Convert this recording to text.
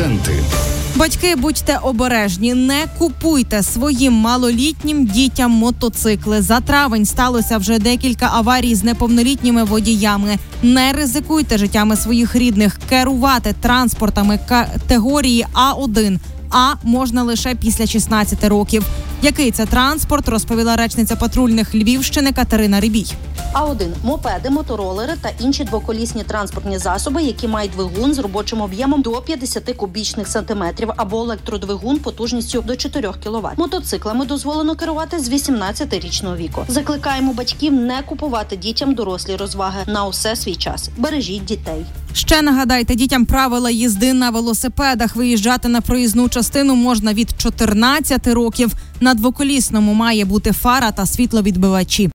Акценти. Батьки, будьте обережні, не купуйте своїм малолітнім дітям мотоцикли. За травень сталося вже декілька аварій з неповнолітніми водіями. Не ризикуйте життями своїх рідних. Керувати транспортами категорії А1 а можна лише після 16 років. Який це транспорт, розповіла речниця патрульних Львівщини Катерина Рибій. А 1 мопеди, моторолери та інші двоколісні транспортні засоби, які мають двигун з робочим об'ємом до 50 кубічних сантиметрів або електродвигун потужністю до 4 кВт. Мотоциклами дозволено керувати з 18-річного віку. Закликаємо батьків не купувати дітям дорослі розваги на усе свій час. Бережіть дітей. Ще нагадайте дітям правила їзди на велосипедах. Виїжджати на проїзну частину можна від 14 років. На двоколісному має бути фара та світловідбивачі.